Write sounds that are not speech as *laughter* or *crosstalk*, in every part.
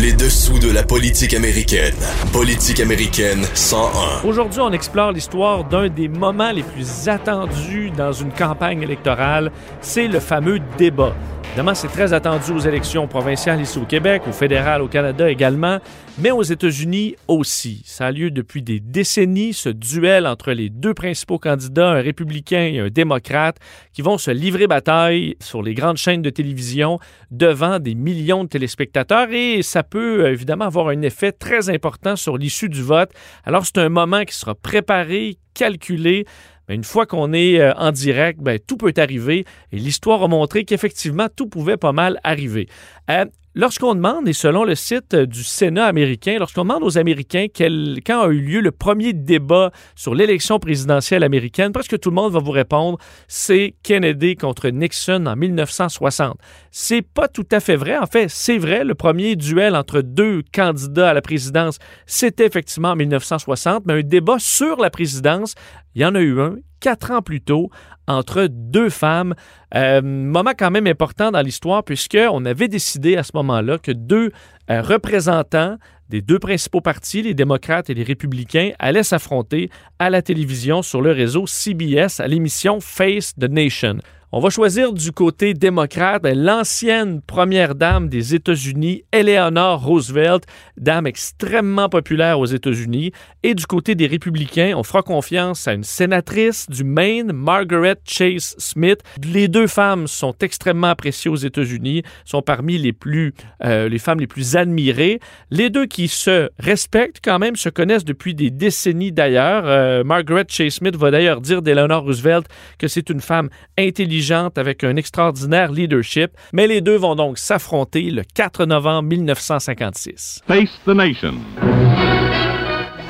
Les dessous de la politique américaine. Politique américaine 101. Aujourd'hui, on explore l'histoire d'un des moments les plus attendus dans une campagne électorale. C'est le fameux débat. Évidemment, c'est très attendu aux élections provinciales ici au Québec, au fédéral au Canada également, mais aux États-Unis aussi. Ça a lieu depuis des décennies, ce duel entre les deux principaux candidats, un républicain et un démocrate, qui vont se livrer bataille sur les grandes chaînes de télévision devant des millions de téléspectateurs et ça peut euh, évidemment avoir un effet très important sur l'issue du vote. Alors c'est un moment qui sera préparé, calculé, une fois qu'on est euh, en direct, ben, tout peut arriver et l'histoire a montré qu'effectivement, tout pouvait pas mal arriver. Euh, Lorsqu'on demande, et selon le site du Sénat américain, lorsqu'on demande aux Américains quand a eu lieu le premier débat sur l'élection présidentielle américaine, presque tout le monde va vous répondre, c'est Kennedy contre Nixon en 1960. C'est pas tout à fait vrai. En fait, c'est vrai, le premier duel entre deux candidats à la présidence, c'était effectivement en 1960, mais un débat sur la présidence, il y en a eu un quatre ans plus tôt entre deux femmes. Euh, moment quand même important dans l'histoire puisqu'on avait décidé à ce moment-là que deux euh, représentants des deux principaux partis, les démocrates et les républicains, allaient s'affronter à la télévision sur le réseau CBS à l'émission Face the Nation. On va choisir du côté démocrate ben, l'ancienne première dame des États-Unis, Eleanor Roosevelt, dame extrêmement populaire aux États-Unis. Et du côté des républicains, on fera confiance à une sénatrice du Maine, Margaret Chase Smith. Les deux femmes sont extrêmement appréciées aux États-Unis, sont parmi les plus, euh, les femmes les plus admirées. Les deux qui se respectent quand même, se connaissent depuis des décennies d'ailleurs. Euh, Margaret Chase Smith va d'ailleurs dire d'Eleanor Roosevelt que c'est une femme intelligente avec un extraordinaire leadership, mais les deux vont donc s'affronter le 4 novembre 1956. Face the nation.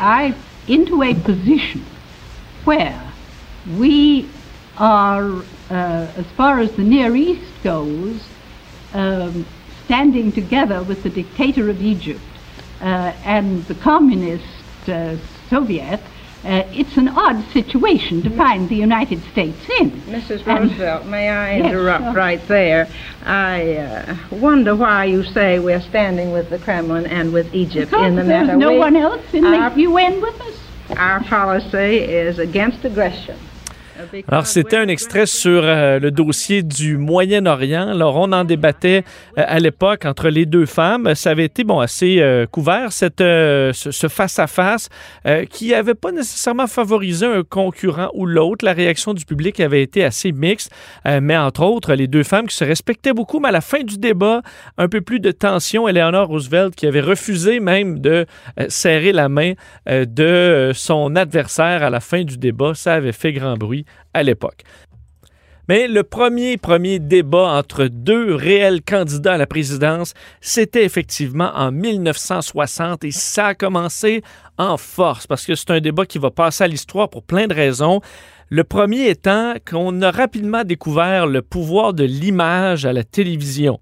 I into a position where we are, uh, as far as the Near East goes, um, standing together with the dictator of Egypt uh, and the communist uh, Soviet uh, it's an odd situation to find the United States in. Mrs. Roosevelt, and, may I interrupt yes, right there? I uh, wonder why you say we're standing with the Kremlin and with Egypt because in the there's matter. no we, one else in our, the UN with us. Our policy is against aggression. Alors, c'était un extrait sur euh, le dossier du Moyen-Orient. Alors, on en débattait euh, à l'époque entre les deux femmes. Ça avait été, bon, assez euh, couvert, cette, ce face-à-face qui n'avait pas nécessairement favorisé un concurrent ou l'autre. La réaction du public avait été assez mixte. mais entre autres, les deux femmes qui se respectaient beaucoup, mais à la fin du débat, un peu plus de tension. Eleanor Roosevelt qui avait refusé même de serrer la main de son adversaire à la fin du débat. Ça avait fait grand bruit à l'époque. Mais le premier premier débat entre deux réels candidats à la présidence, c'était effectivement en 1960 et ça a commencé en force parce que c'est un débat qui va passer à l'histoire pour plein de raisons. Le premier étant qu'on a rapidement découvert le pouvoir de l'image à la télévision.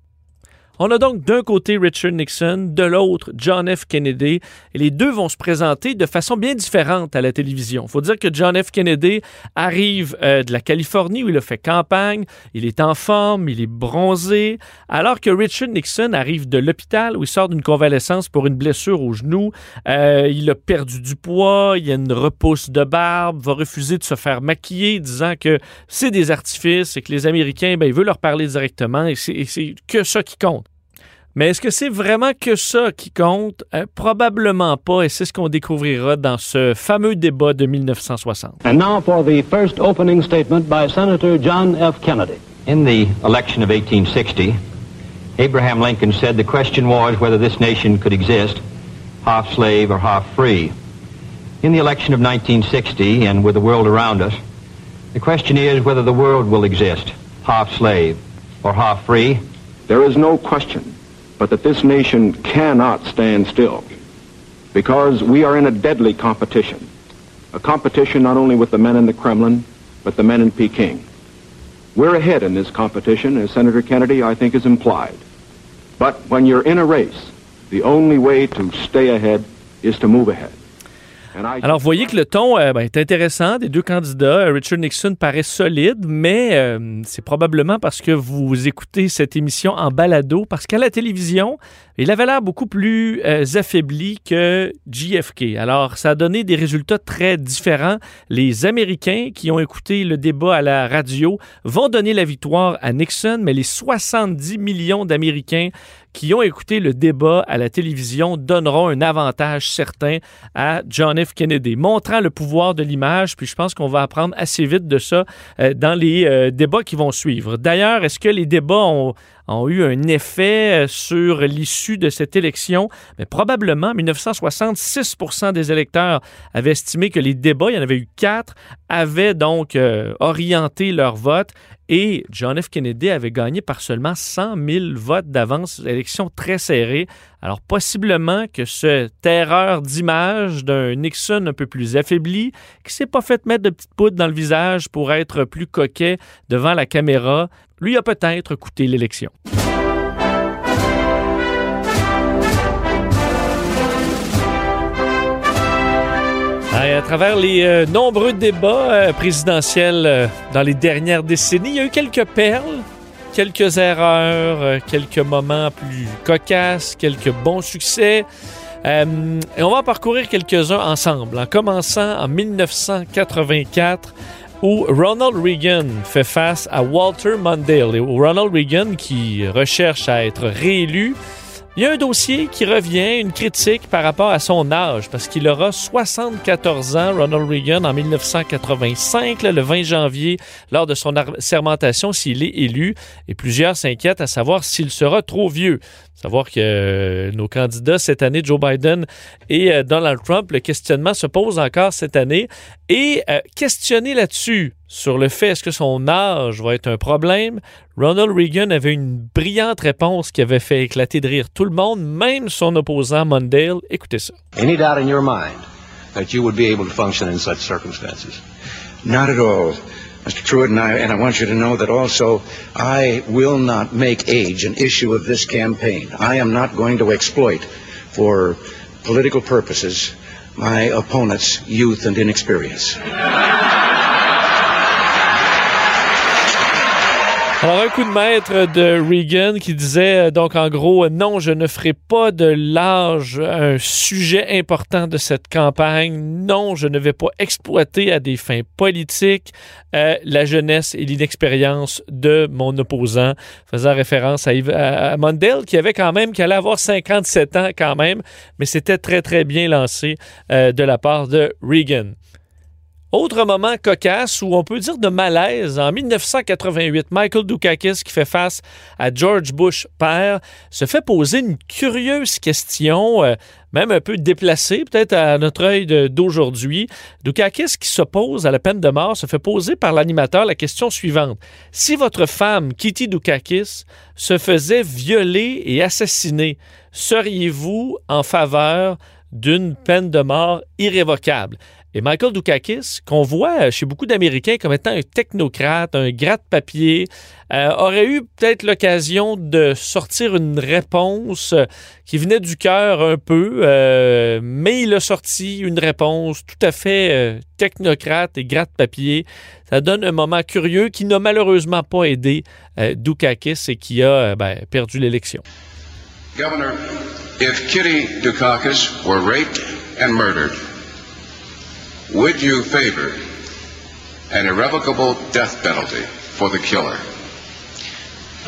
On a donc d'un côté Richard Nixon, de l'autre John F. Kennedy, et les deux vont se présenter de façon bien différente à la télévision. Faut dire que John F. Kennedy arrive euh, de la Californie où il a fait campagne, il est en forme, il est bronzé, alors que Richard Nixon arrive de l'hôpital où il sort d'une convalescence pour une blessure au genou, euh, il a perdu du poids, il a une repousse de barbe, va refuser de se faire maquiller, disant que c'est des artifices et que les Américains, ben, il veut leur parler directement et c'est que ça qui compte. Mais est-ce que c'est vraiment que ça qui compte? Euh, probablement pas, et c'est ce qu'on découvrira dans ce fameux débat de 1960. And now for the first opening statement by Senator John F. Kennedy. In the election of 1860, Abraham Lincoln said the question was whether this nation could exist, half slave or half free. In the election of 1960, and with the world around us, the question is whether the world will exist, half slave or half free. There is no question but that this nation cannot stand still because we are in a deadly competition, a competition not only with the men in the Kremlin, but the men in Peking. We're ahead in this competition, as Senator Kennedy, I think, has implied. But when you're in a race, the only way to stay ahead is to move ahead. Alors, vous voyez que le ton euh, ben, est intéressant des deux candidats. Euh, Richard Nixon paraît solide, mais euh, c'est probablement parce que vous écoutez cette émission en balado, parce qu'à la télévision, il avait l'air beaucoup plus affaibli que JFK. Alors, ça a donné des résultats très différents. Les Américains qui ont écouté le débat à la radio vont donner la victoire à Nixon, mais les 70 millions d'Américains qui ont écouté le débat à la télévision donneront un avantage certain à John F. Kennedy, montrant le pouvoir de l'image. Puis je pense qu'on va apprendre assez vite de ça euh, dans les euh, débats qui vont suivre. D'ailleurs, est-ce que les débats ont, ont eu un effet euh, sur l'issue de cette élection? Mais probablement, en 1966% des électeurs avaient estimé que les débats, il y en avait eu quatre, avaient donc orienté leur vote et John F. Kennedy avait gagné par seulement 100 000 votes d'avance, élection très serrée. Alors possiblement que cette erreur d'image d'un Nixon un peu plus affaibli, qui s'est pas fait mettre de petites poudres dans le visage pour être plus coquet devant la caméra, lui a peut-être coûté l'élection. à travers les euh, nombreux débats euh, présidentiels euh, dans les dernières décennies, il y a eu quelques perles, quelques erreurs, quelques moments plus cocasses, quelques bons succès. et on va parcourir quelques-uns ensemble, en commençant en 1984 où Ronald Reagan fait face à Walter Mondale. Et Ronald Reagan qui recherche à être réélu il y a un dossier qui revient, une critique par rapport à son âge, parce qu'il aura 74 ans, Ronald Reagan, en 1985, le 20 janvier, lors de son sermentation, s'il est élu, et plusieurs s'inquiètent à savoir s'il sera trop vieux. Savoir que euh, nos candidats cette année, Joe Biden et euh, Donald Trump, le questionnement se pose encore cette année. Et euh, questionner là-dessus, sur le fait est-ce que son âge va être un problème, Ronald Reagan avait une brillante réponse qui avait fait éclater de rire tout le monde, même son opposant Mondale. Écoutez ça. Any doubt in your mind that you would be able to function in such circumstances? Not at all. Mr. Truitt, and I, and I want you to know that also I will not make age an issue of this campaign. I am not going to exploit for political purposes my opponent's youth and inexperience. *laughs* Alors, un coup de maître de Reagan qui disait euh, donc en gros, non, je ne ferai pas de l'âge un sujet important de cette campagne. Non, je ne vais pas exploiter à des fins politiques euh, la jeunesse et l'inexpérience de mon opposant, faisant référence à, à, Mondale qui avait quand même, qui allait avoir 57 ans quand même, mais c'était très très bien lancé euh, de la part de Reagan. Autre moment cocasse où on peut dire de malaise, en 1988, Michael Dukakis, qui fait face à George Bush père, se fait poser une curieuse question, euh, même un peu déplacée, peut-être à notre œil d'aujourd'hui. Dukakis, qui s'oppose à la peine de mort, se fait poser par l'animateur la question suivante. Si votre femme, Kitty Dukakis, se faisait violer et assassiner, seriez-vous en faveur d'une peine de mort irrévocable? Et Michael Dukakis, qu'on voit chez beaucoup d'Américains comme étant un technocrate, un gratte-papier, euh, aurait eu peut-être l'occasion de sortir une réponse qui venait du cœur un peu, euh, mais il a sorti une réponse tout à fait euh, technocrate et gratte-papier. Ça donne un moment curieux qui n'a malheureusement pas aidé Dukakis et qui a ben, perdu l'élection. Governor, if Kitty Dukakis were raped and murdered, Would you favor an irrevocable death penalty for the killer?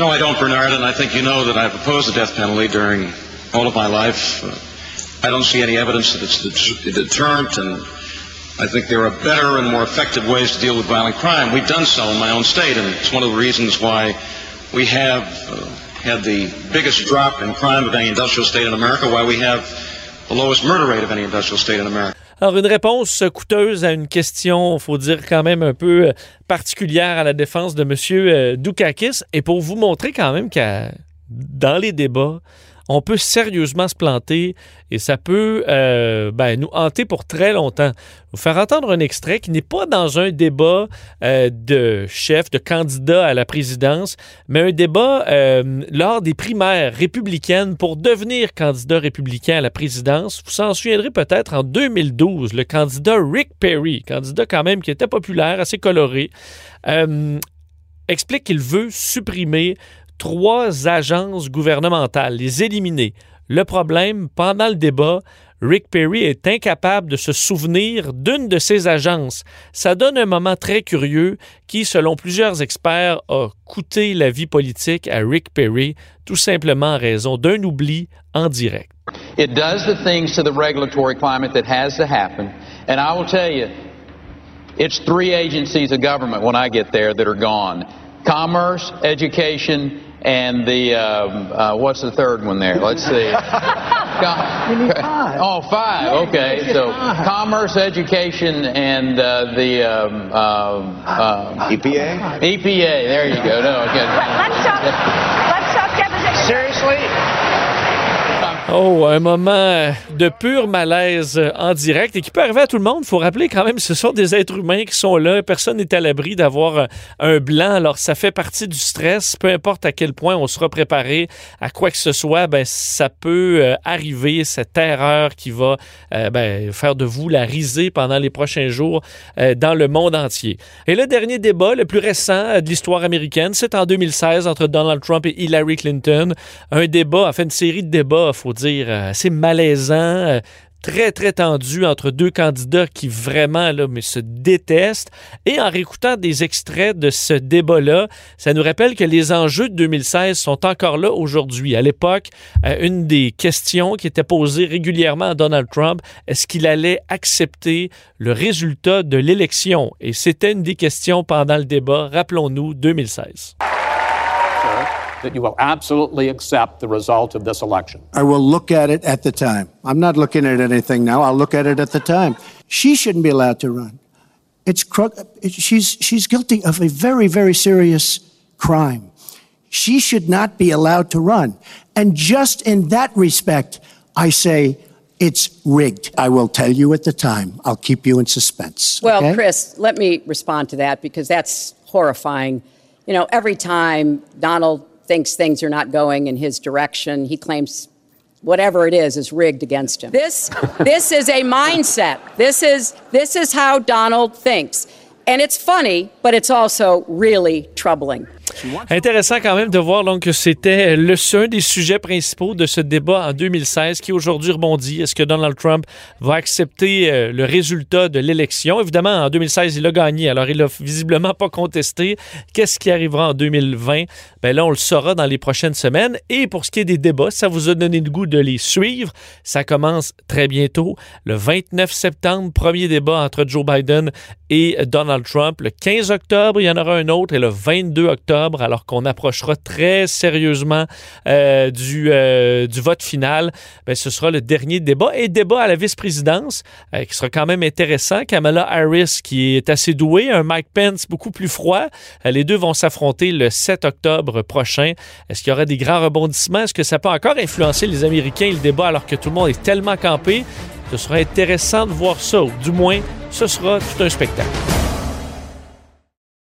No, I don't, Bernard, and I think you know that I've opposed the death penalty during all of my life. I don't see any evidence that it's a deterrent, and I think there are better and more effective ways to deal with violent crime. We've done so in my own state, and it's one of the reasons why we have uh, had the biggest drop in crime of any industrial state in America, why we have the lowest murder rate of any industrial state in America. Alors, une réponse coûteuse à une question, faut dire quand même un peu euh, particulière à la défense de M. Euh, Dukakis. Et pour vous montrer quand même que dans les débats, on peut sérieusement se planter et ça peut euh, ben, nous hanter pour très longtemps. Vous faire entendre un extrait qui n'est pas dans un débat euh, de chef, de candidat à la présidence, mais un débat euh, lors des primaires républicaines pour devenir candidat républicain à la présidence. Vous s'en souviendrez peut-être en 2012, le candidat Rick Perry, candidat quand même qui était populaire, assez coloré, explique qu'il veut supprimer trois agences gouvernementales, les éliminer. Le problème, pendant le débat, Rick Perry est incapable de se souvenir d'une de ces agences. Ça donne un moment très curieux qui, selon plusieurs experts, a coûté la vie politique à Rick Perry, tout simplement en raison d'un oubli en direct. It does the things to the regulatory climate that has to happen, and I will tell you, it's three agencies of government when I get there that are commerce, education, and the um, uh, what's the third one there? Let's see. *laughs* you need five. Oh, five. Okay, so commerce, education, and uh, the um, uh, EPA. EPA. There you go. No, okay. *laughs* Let's talk. Let's talk deposition. Seriously. Oh, un moment de pur malaise en direct et qui peut arriver à tout le monde. Il faut rappeler quand même, ce sont des êtres humains qui sont là. Personne n'est à l'abri d'avoir un blanc. Alors, ça fait partie du stress. Peu importe à quel point on sera préparé à quoi que ce soit, ben, ça peut euh, arriver, cette erreur qui va euh, ben, faire de vous la risée pendant les prochains jours euh, dans le monde entier. Et le dernier débat, le plus récent de l'histoire américaine, c'est en 2016 entre Donald Trump et Hillary Clinton. Un débat, enfin une série de débats, faut dire, euh, assez malaisant, euh, très, très tendu entre deux candidats qui vraiment là, mais se détestent. Et en réécoutant des extraits de ce débat-là, ça nous rappelle que les enjeux de 2016 sont encore là aujourd'hui. À l'époque, euh, une des questions qui était posée régulièrement à Donald Trump, est-ce qu'il allait accepter le résultat de l'élection? Et c'était une des questions pendant le débat, rappelons-nous, 2016. That you will absolutely accept the result of this election? I will look at it at the time. I'm not looking at anything now. I'll look at it at the time. She shouldn't be allowed to run. It's she's she's guilty of a very very serious crime. She should not be allowed to run. And just in that respect, I say it's rigged. I will tell you at the time. I'll keep you in suspense. Well, okay? Chris, let me respond to that because that's horrifying. You know, every time Donald thinks things are not going in his direction. He claims whatever it is is rigged against him. This this is a mindset. This is this is how Donald thinks. And it's funny, but it's also really troubling. Intéressant quand même de voir donc, que c'était le un des sujets principaux de ce débat en 2016 qui aujourd'hui rebondit. Est-ce que Donald Trump va accepter euh, le résultat de l'élection? Évidemment, en 2016, il a gagné, alors il n'a visiblement pas contesté. Qu'est-ce qui arrivera en 2020? Ben là, on le saura dans les prochaines semaines. Et pour ce qui est des débats, ça vous a donné le goût de les suivre. Ça commence très bientôt, le 29 septembre, premier débat entre Joe Biden et Donald Trump. Le 15 octobre, il y en aura un autre et le 22 octobre, alors qu'on approchera très sérieusement euh, du, euh, du vote final, ben, ce sera le dernier débat et débat à la vice-présidence euh, qui sera quand même intéressant. Kamala Harris qui est assez douée, un Mike Pence beaucoup plus froid. les deux vont s'affronter le 7 octobre prochain. Est-ce qu'il y aura des grands rebondissements? Est-ce que ça peut encore influencer les Américains le débat alors que tout le monde est tellement campé? Ce sera intéressant de voir ça, du moins, ce sera tout un spectacle.